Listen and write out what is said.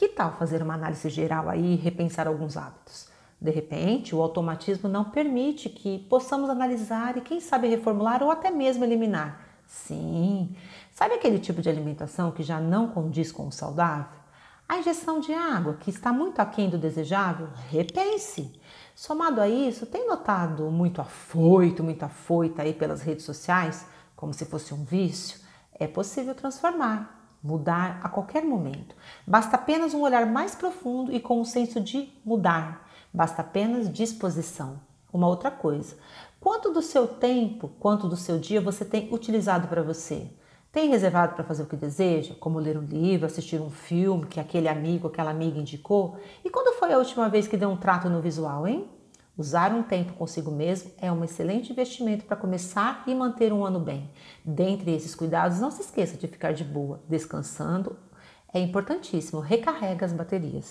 Que tal fazer uma análise geral aí e repensar alguns hábitos? De repente, o automatismo não permite que possamos analisar e, quem sabe, reformular ou até mesmo eliminar. Sim, sabe aquele tipo de alimentação que já não condiz com o saudável? A injeção de água, que está muito aquém do desejável, repense. Somado a isso, tem notado muito afoito, muito afoita aí pelas redes sociais, como se fosse um vício? É possível transformar, mudar a qualquer momento. Basta apenas um olhar mais profundo e com o senso de mudar. Basta apenas disposição. Uma outra coisa, quanto do seu tempo, quanto do seu dia você tem utilizado para você? Tem reservado para fazer o que deseja, como ler um livro, assistir um filme que aquele amigo, aquela amiga indicou? E quando foi a última vez que deu um trato no visual, hein? Usar um tempo consigo mesmo é um excelente investimento para começar e manter um ano bem. Dentre esses cuidados, não se esqueça de ficar de boa, descansando. É importantíssimo, recarrega as baterias.